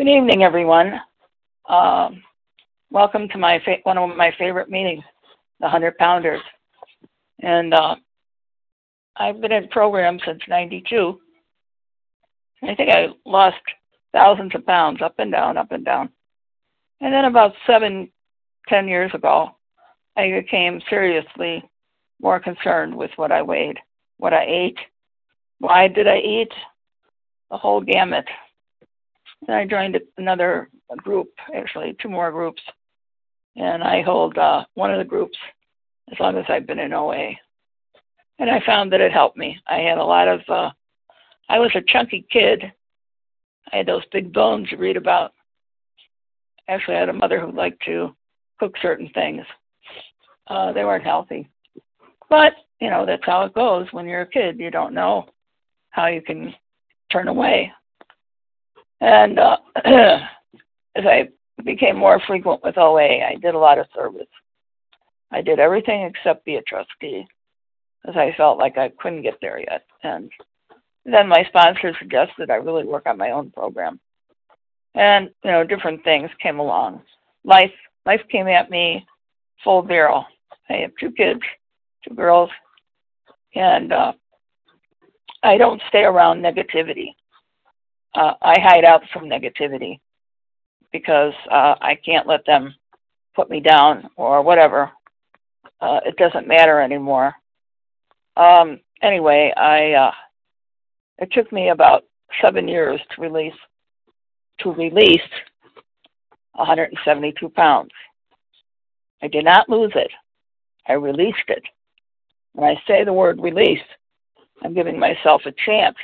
Good evening, everyone. Um, welcome to my fa- one of my favorite meetings, the Hundred Pounders. And uh, I've been in program since '92. I think I lost thousands of pounds, up and down, up and down. And then about seven, ten years ago, I became seriously more concerned with what I weighed, what I ate, why did I eat, the whole gamut. Then I joined another group, actually two more groups, and I hold uh, one of the groups as long as I've been in OA. And I found that it helped me. I had a lot of, uh, I was a chunky kid. I had those big bones you read about. Actually, I had a mother who liked to cook certain things. Uh, they weren't healthy. But, you know, that's how it goes when you're a kid. You don't know how you can turn away. And uh, as I became more frequent with OA, I did a lot of service. I did everything except be a trustee, as I felt like I couldn't get there yet. And then my sponsor suggested I really work on my own program. And, you know, different things came along. Life life came at me full barrel. I have two kids, two girls, and uh, I don't stay around negativity uh, I hide out from negativity because uh, I can't let them put me down or whatever. Uh, it doesn't matter anymore. Um, anyway, I uh, it took me about seven years to release to release 172 pounds. I did not lose it. I released it. When I say the word release, I'm giving myself a chance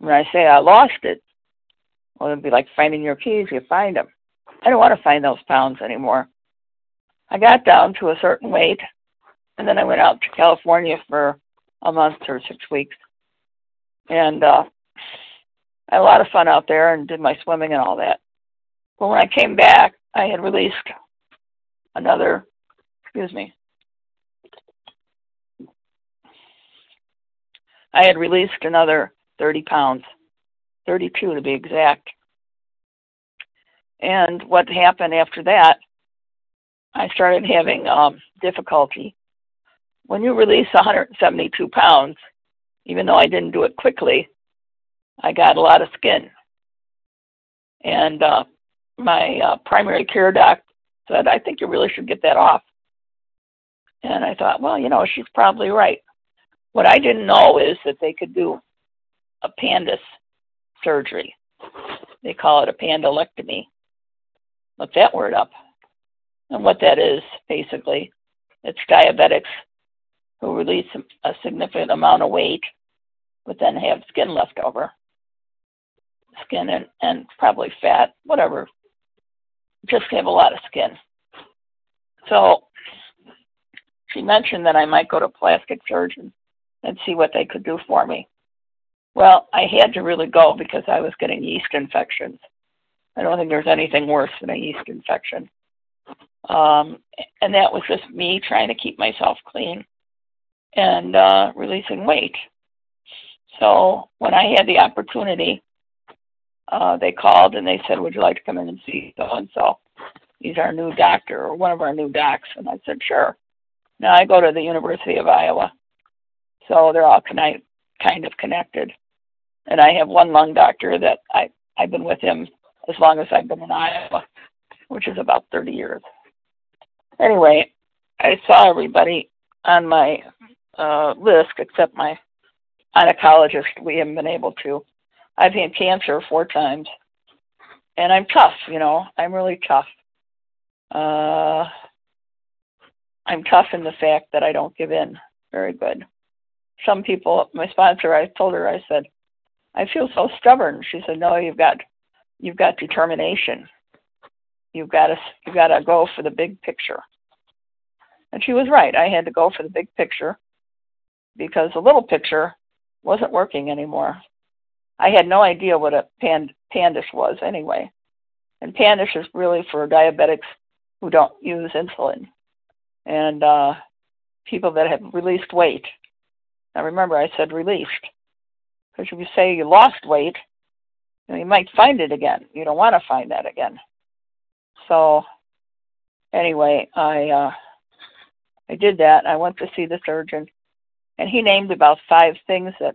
when I say I lost it, well, it'd be like finding your keys. You find them. I don't want to find those pounds anymore. I got down to a certain weight, and then I went out to California for a month or six weeks, and uh, I had a lot of fun out there and did my swimming and all that. But when I came back, I had released another, excuse me, I had released another 30 pounds, 32 to be exact. And what happened after that, I started having um, difficulty. When you release 172 pounds, even though I didn't do it quickly, I got a lot of skin. And uh, my uh, primary care doc said, I think you really should get that off. And I thought, well, you know, she's probably right. What I didn't know is that they could do appendix surgery. They call it a pandalectomy. Look that word up. And what that is, basically, it's diabetics who release a significant amount of weight, but then have skin left over. Skin and, and probably fat, whatever. Just have a lot of skin. So she mentioned that I might go to plastic surgeon and see what they could do for me. Well, I had to really go because I was getting yeast infections. I don't think there's anything worse than a yeast infection. Um, and that was just me trying to keep myself clean and uh, releasing weight. So when I had the opportunity, uh, they called and they said, Would you like to come in and see so and so? He's our new doctor or one of our new docs. And I said, Sure. Now I go to the University of Iowa. So they're all connect, kind of connected. And I have one lung doctor that I, I've been with him as long as I've been in Iowa, which is about 30 years. Anyway, I saw everybody on my uh, list except my oncologist. We haven't been able to. I've had cancer four times, and I'm tough. You know, I'm really tough. Uh, I'm tough in the fact that I don't give in very good some people, my sponsor, I told her, I said, I feel so stubborn. She said, No, you've got, you've got determination. You've got to, you've got to go for the big picture. And she was right. I had to go for the big picture because the little picture wasn't working anymore. I had no idea what a pand, PANDAS was anyway. And PANDAS is really for diabetics who don't use insulin and uh, people that have released weight now remember, I said released. Because if you say you lost weight, you, know, you might find it again. You don't want to find that again. So anyway, I uh, I did that. I went to see the surgeon, and he named about five things that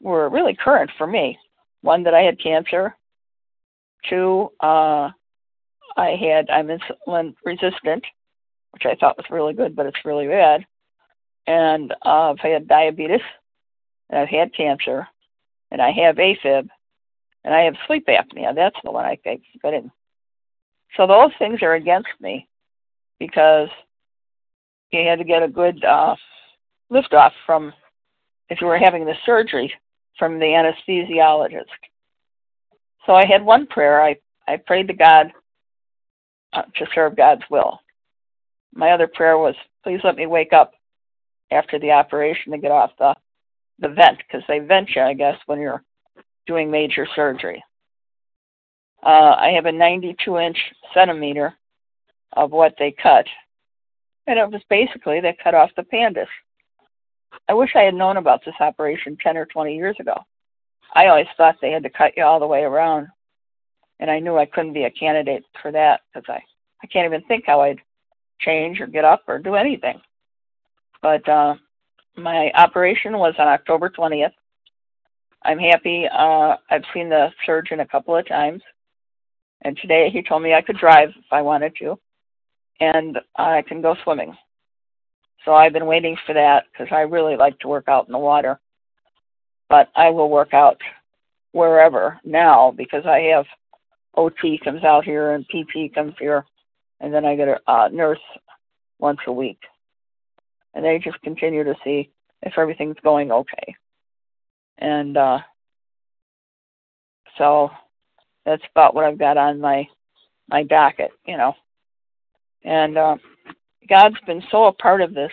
were really current for me. One that I had cancer. Two, uh, I had I'm insulin resistant, which I thought was really good, but it's really bad. And uh, I've had diabetes, and I've had cancer, and I have AFib, and I have sleep apnea. That's the one I keep forgetting. So those things are against me because you had to get a good uh, lift off from if you were having the surgery from the anesthesiologist. So I had one prayer. I, I prayed to God uh, to serve God's will. My other prayer was, please let me wake up after the operation to get off the, the vent, because they vent you, I guess, when you're doing major surgery. Uh, I have a 92 inch centimeter of what they cut. And it was basically they cut off the pandus. I wish I had known about this operation 10 or 20 years ago. I always thought they had to cut you all the way around. And I knew I couldn't be a candidate for that because I, I can't even think how I'd change or get up or do anything. But uh, my operation was on October 20th. I'm happy. Uh, I've seen the surgeon a couple of times. And today he told me I could drive if I wanted to. And I can go swimming. So I've been waiting for that because I really like to work out in the water. But I will work out wherever now because I have OT comes out here and PT comes here, and then I get a uh, nurse once a week, and they just continue to see if everything's going okay. And uh, so that's about what I've got on my my docket, you know. And uh, God's been so a part of this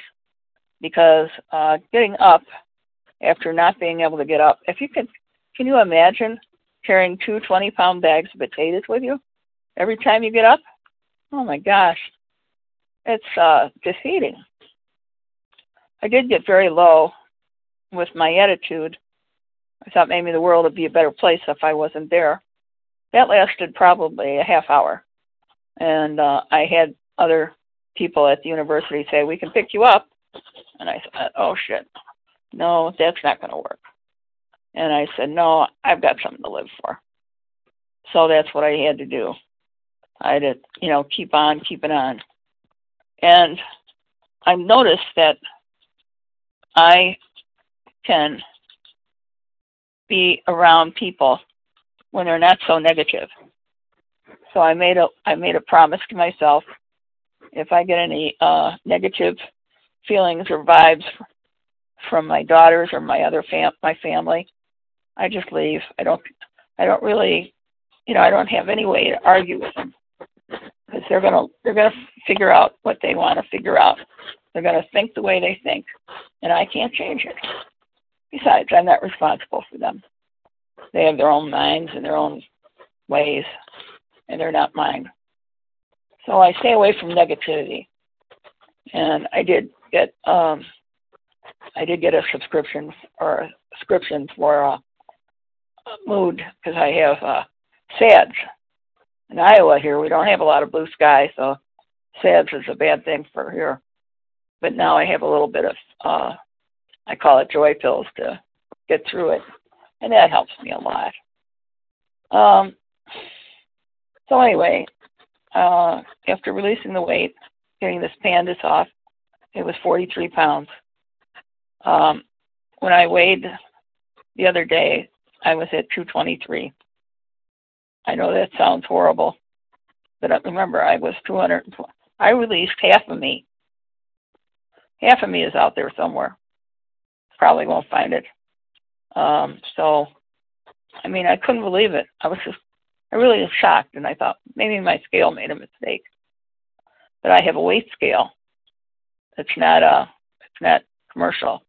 because uh, getting up after not being able to get up. If you can, can you imagine carrying two 20 pound bags of potatoes with you every time you get up? Oh my gosh, it's uh, defeating. I did get very low with my attitude. I thought maybe the world would be a better place if I wasn't there. That lasted probably a half hour. And uh, I had other people at the university say, We can pick you up. And I said, Oh shit. No, that's not going to work. And I said, No, I've got something to live for. So that's what I had to do. I had to, you know, keep on keeping on. And I've noticed that I can be around people when they're not so negative. So I made a I made a promise to myself if I get any uh negative feelings or vibes from my daughters or my other fam my family, I just leave. I don't I don't really you know, I don't have any way to argue with them because they're gonna they're gonna figure out what they want to figure out. They're gonna think the way they think, and I can't change it. Besides, I'm not responsible for them. They have their own minds and their own ways, and they're not mine. So I stay away from negativity. And I did get um, I did get a subscription or a subscription for uh, mood because I have uh, SADS. In Iowa here, we don't have a lot of blue sky, so SADS is a bad thing for here. But now I have a little bit of, uh, I call it joy pills to get through it, and that helps me a lot. Um, so anyway, uh, after releasing the weight, getting this pandus off, it was 43 pounds. Um, when I weighed the other day, I was at 223. I know that sounds horrible, but remember, I was 220. I released half of me. Half of me is out there somewhere. Probably won't find it. Um, so, I mean, I couldn't believe it. I was just, I really was shocked, and I thought maybe my scale made a mistake. But I have a weight scale. It's not a, uh, it's not commercial.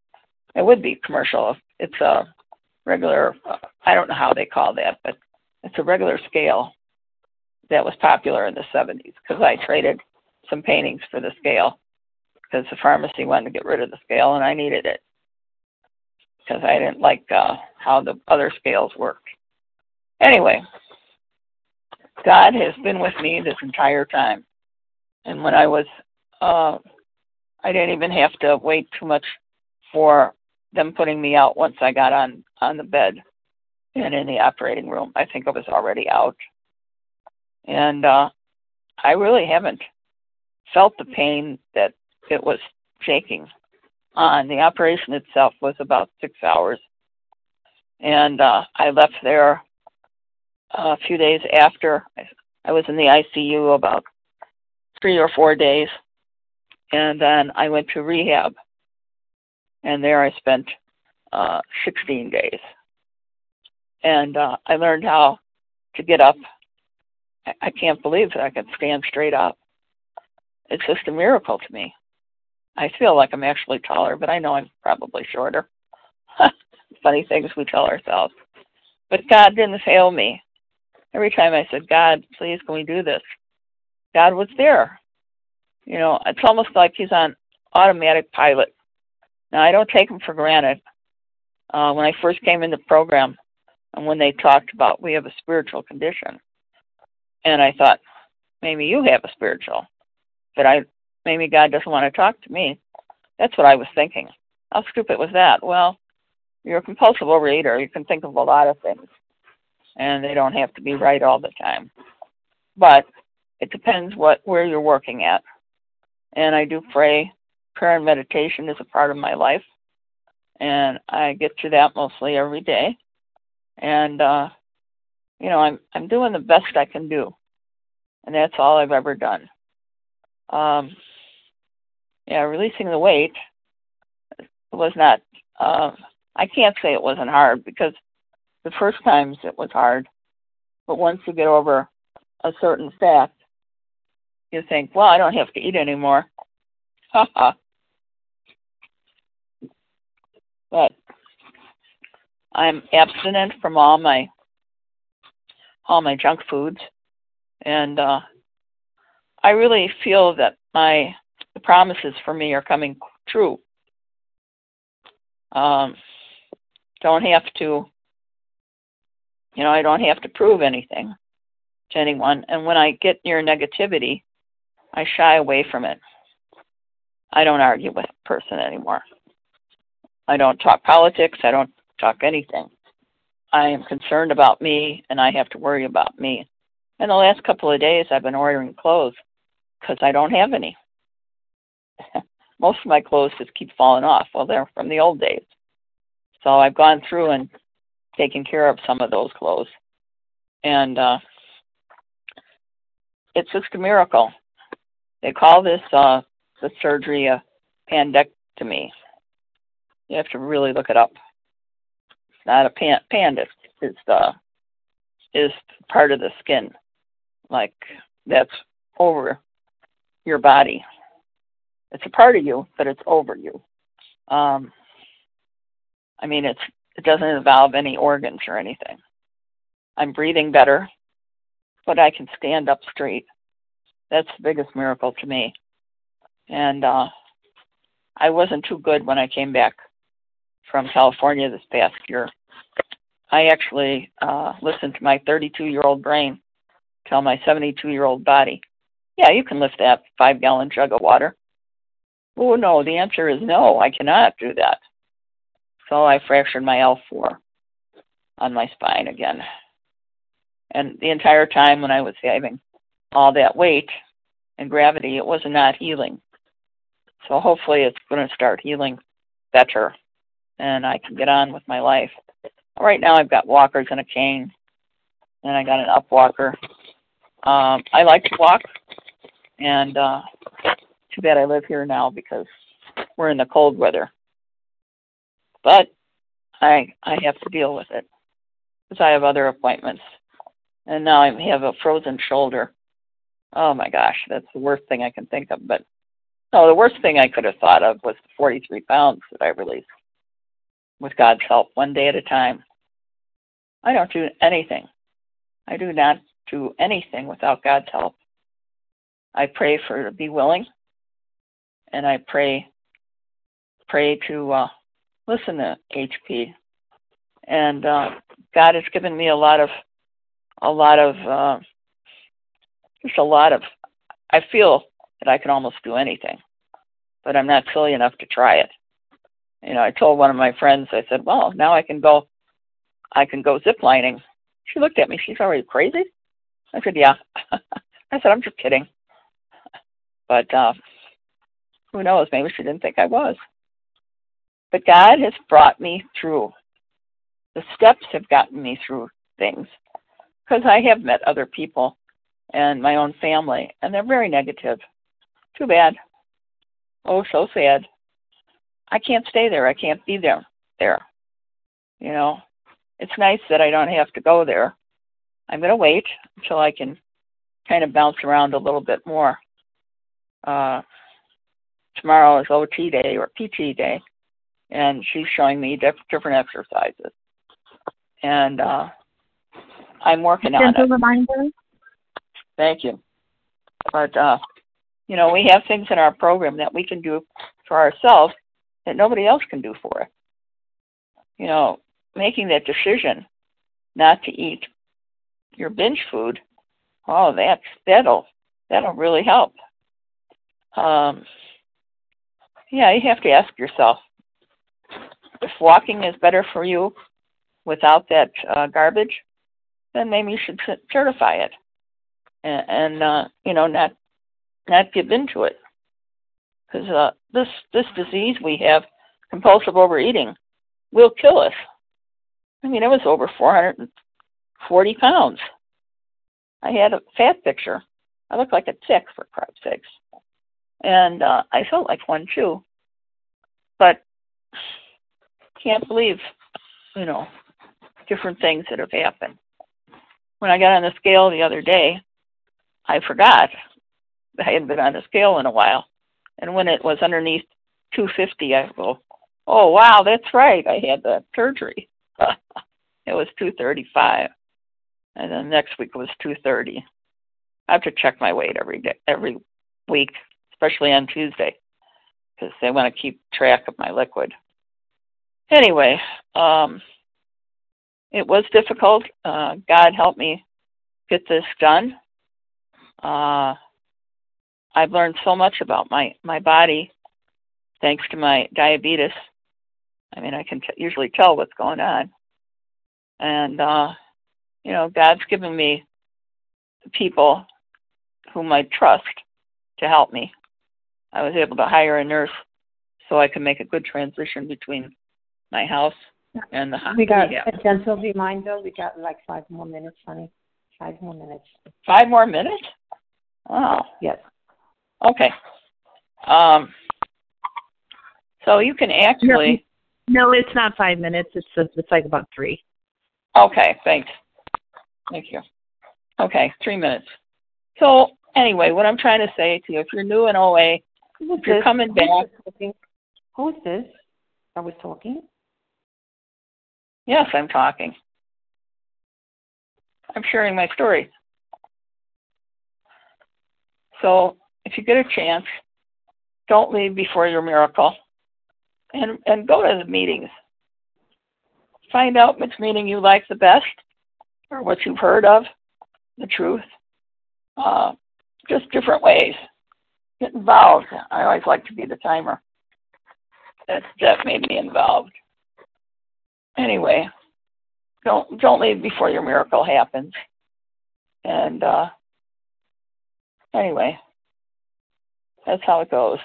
It would be commercial. If it's a regular. I don't know how they call that, but it's a regular scale that was popular in the 70s because I traded some paintings for the scale because the pharmacy wanted to get rid of the scale and I needed it because I didn't like uh, how the other scales worked. Anyway, God has been with me this entire time. And when I was, uh, I didn't even have to wait too much for them putting me out once I got on on the bed and in the operating room. I think I was already out, and uh, I really haven't felt the pain that it was shaking on. The operation itself was about six hours, and uh, I left there a few days after. I was in the ICU about three or four days, and then I went to rehab, and there I spent uh, 16 days, and uh, I learned how to get up. I, I can't believe that I can stand straight up. It's just a miracle to me. I feel like I'm actually taller, but I know I'm probably shorter. Funny things we tell ourselves. But God didn't fail me. Every time I said, God, please, can we do this? God was there. You know, it's almost like He's on automatic pilot. Now, I don't take Him for granted. Uh, when I first came in the program, and when they talked about we have a spiritual condition, and I thought, maybe you have a spiritual, but I maybe God doesn't want to talk to me. That's what I was thinking. How stupid was that? Well, you're a compulsive reader. You can think of a lot of things, and they don't have to be right all the time. But it depends what where you're working at. And I do pray. Prayer and meditation is a part of my life, and I get to that mostly every day. And uh, you know, I'm I'm doing the best I can do, and that's all I've ever done. Um, yeah, releasing the weight was not. Uh, I can't say it wasn't hard because the first times it was hard, but once you get over a certain fact, you think, well, I don't have to eat anymore. But I'm abstinent from all my all my junk foods, and uh, I really feel that my the promises for me are coming true. Um, don't have to, you know, I don't have to prove anything to anyone. And when I get near negativity, I shy away from it. I don't argue with a person anymore. I don't talk politics. I don't talk anything. I am concerned about me and I have to worry about me. In the last couple of days, I've been ordering clothes because I don't have any. most of my clothes just keep falling off. Well, they're from the old days. So I've gone through and taken care of some of those clothes. And uh, it's just a miracle. They call this uh, the surgery a pandectomy. You have to really look it up. It's not a pan panda. It's uh, is part of the skin, like that's over your body. It's a part of you, but it's over you. Um, I mean, it's it doesn't involve any organs or anything. I'm breathing better, but I can stand up straight. That's the biggest miracle to me. And uh, I wasn't too good when I came back from California this past year. I actually uh, listened to my 32 year old brain tell my 72 year old body, yeah, you can lift that five gallon jug of water. Oh, no, the answer is no, I cannot do that. So I fractured my L4 on my spine again. And the entire time when I was having all that weight and gravity, it was not healing. So hopefully it's going to start healing better and I can get on with my life. Right now I've got walkers and a cane and I got an up walker. Um, I like to walk and uh, too bad I live here now because we're in the cold weather. But I I have to deal with it because I have other appointments, and now I have a frozen shoulder. Oh my gosh, that's the worst thing I can think of. But no, the worst thing I could have thought of was the 43 pounds that I released with God's help, one day at a time. I don't do anything. I do not do anything without God's help. I pray for to be willing, and I pray pray to uh, listen to HP. And uh, God has given me a lot of a lot of uh, just a lot of. I feel that I can almost do anything, but I'm not silly enough to try it. You know, I told one of my friends, I said, "Well, now I can go, I can go zip lining." She looked at me. She's already crazy. I said, "Yeah." I said, "I'm just kidding." But uh, who knows? Maybe she didn't think I was. But God has brought me through. The steps have gotten me through things because I have met other people and my own family, and they're very negative. Too bad. Oh, so sad. I can't stay there. I can't be there. There. You know, it's nice that I don't have to go there. I'm going to wait until I can kind of bounce around a little bit more. Uh, tomorrow is OT day or PT day, and she's showing me diff- different exercises. And uh, I'm working on Gentle it. reminder. Thank you. But uh, you know, we have things in our program that we can do for ourselves that nobody else can do for us. You know, making that decision not to eat your binge food, oh, that's that'll that'll really help. Um, yeah, you have to ask yourself if walking is better for you without that uh, garbage, then maybe you should certify it and, and uh, you know not not give in to it because uh, this this disease we have, compulsive overeating, will kill us. I mean, it was over 440 pounds. I had a fat picture. I looked like a tick for crap's sakes, and uh, I felt like one too. But can't believe, you know, different things that have happened. When I got on the scale the other day, I forgot I hadn't been on the scale in a while. And when it was underneath 250, I go, oh, wow, that's right. I had the surgery. it was 235. And then next week was 230. I have to check my weight every day, every week, especially on Tuesday, because they want to keep track of my liquid. Anyway, um, it was difficult. Uh, God helped me get this done. Uh, I've learned so much about my my body thanks to my diabetes. I mean, I can t- usually tell what's going on, and uh, you know, God's given me people whom I trust to help me. I was able to hire a nurse so I could make a good transition between my house and the hospital. We got yeah. a gentle reminder. We got like five more minutes, honey. Five more minutes. five more minutes. Wow. Yes. Okay. Um, so you can actually. No, it's not five minutes. It's it's like about three. Okay, thanks. Thank you. Okay, three minutes. So anyway, what I'm trying to say to you, if you're new in OA, Who's if you're coming back, Who's this talking? Who is this that was talking? yes, I'm talking. I'm sharing my story. So if you get a chance, don't leave before your miracle, and and go to the meetings. Find out which meeting you like the best, or what you've heard of, the truth. Uh, just different ways. Get involved. I always like to be the timer. That that made me involved. Anyway, don't don't leave before your miracle happens. And uh, anyway, that's how it goes.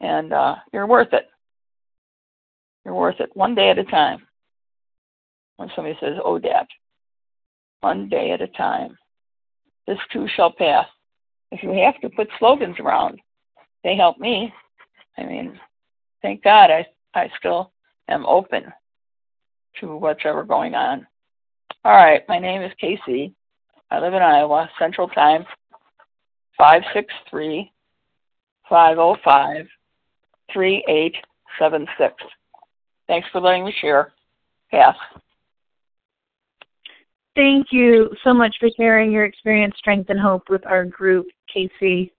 And uh, you're worth it. You're worth it one day at a time. When somebody says, "Oh, Dad," one day at a time. This too shall pass. If you have to put slogans around, they help me. I mean, thank God I I still am open to whatever going on. All right, my name is Casey. I live in Iowa, Central Time, 563 505 3876. Thanks for letting me share. Pass. Thank you so much for sharing your experience, strength, and hope with our group, Casey.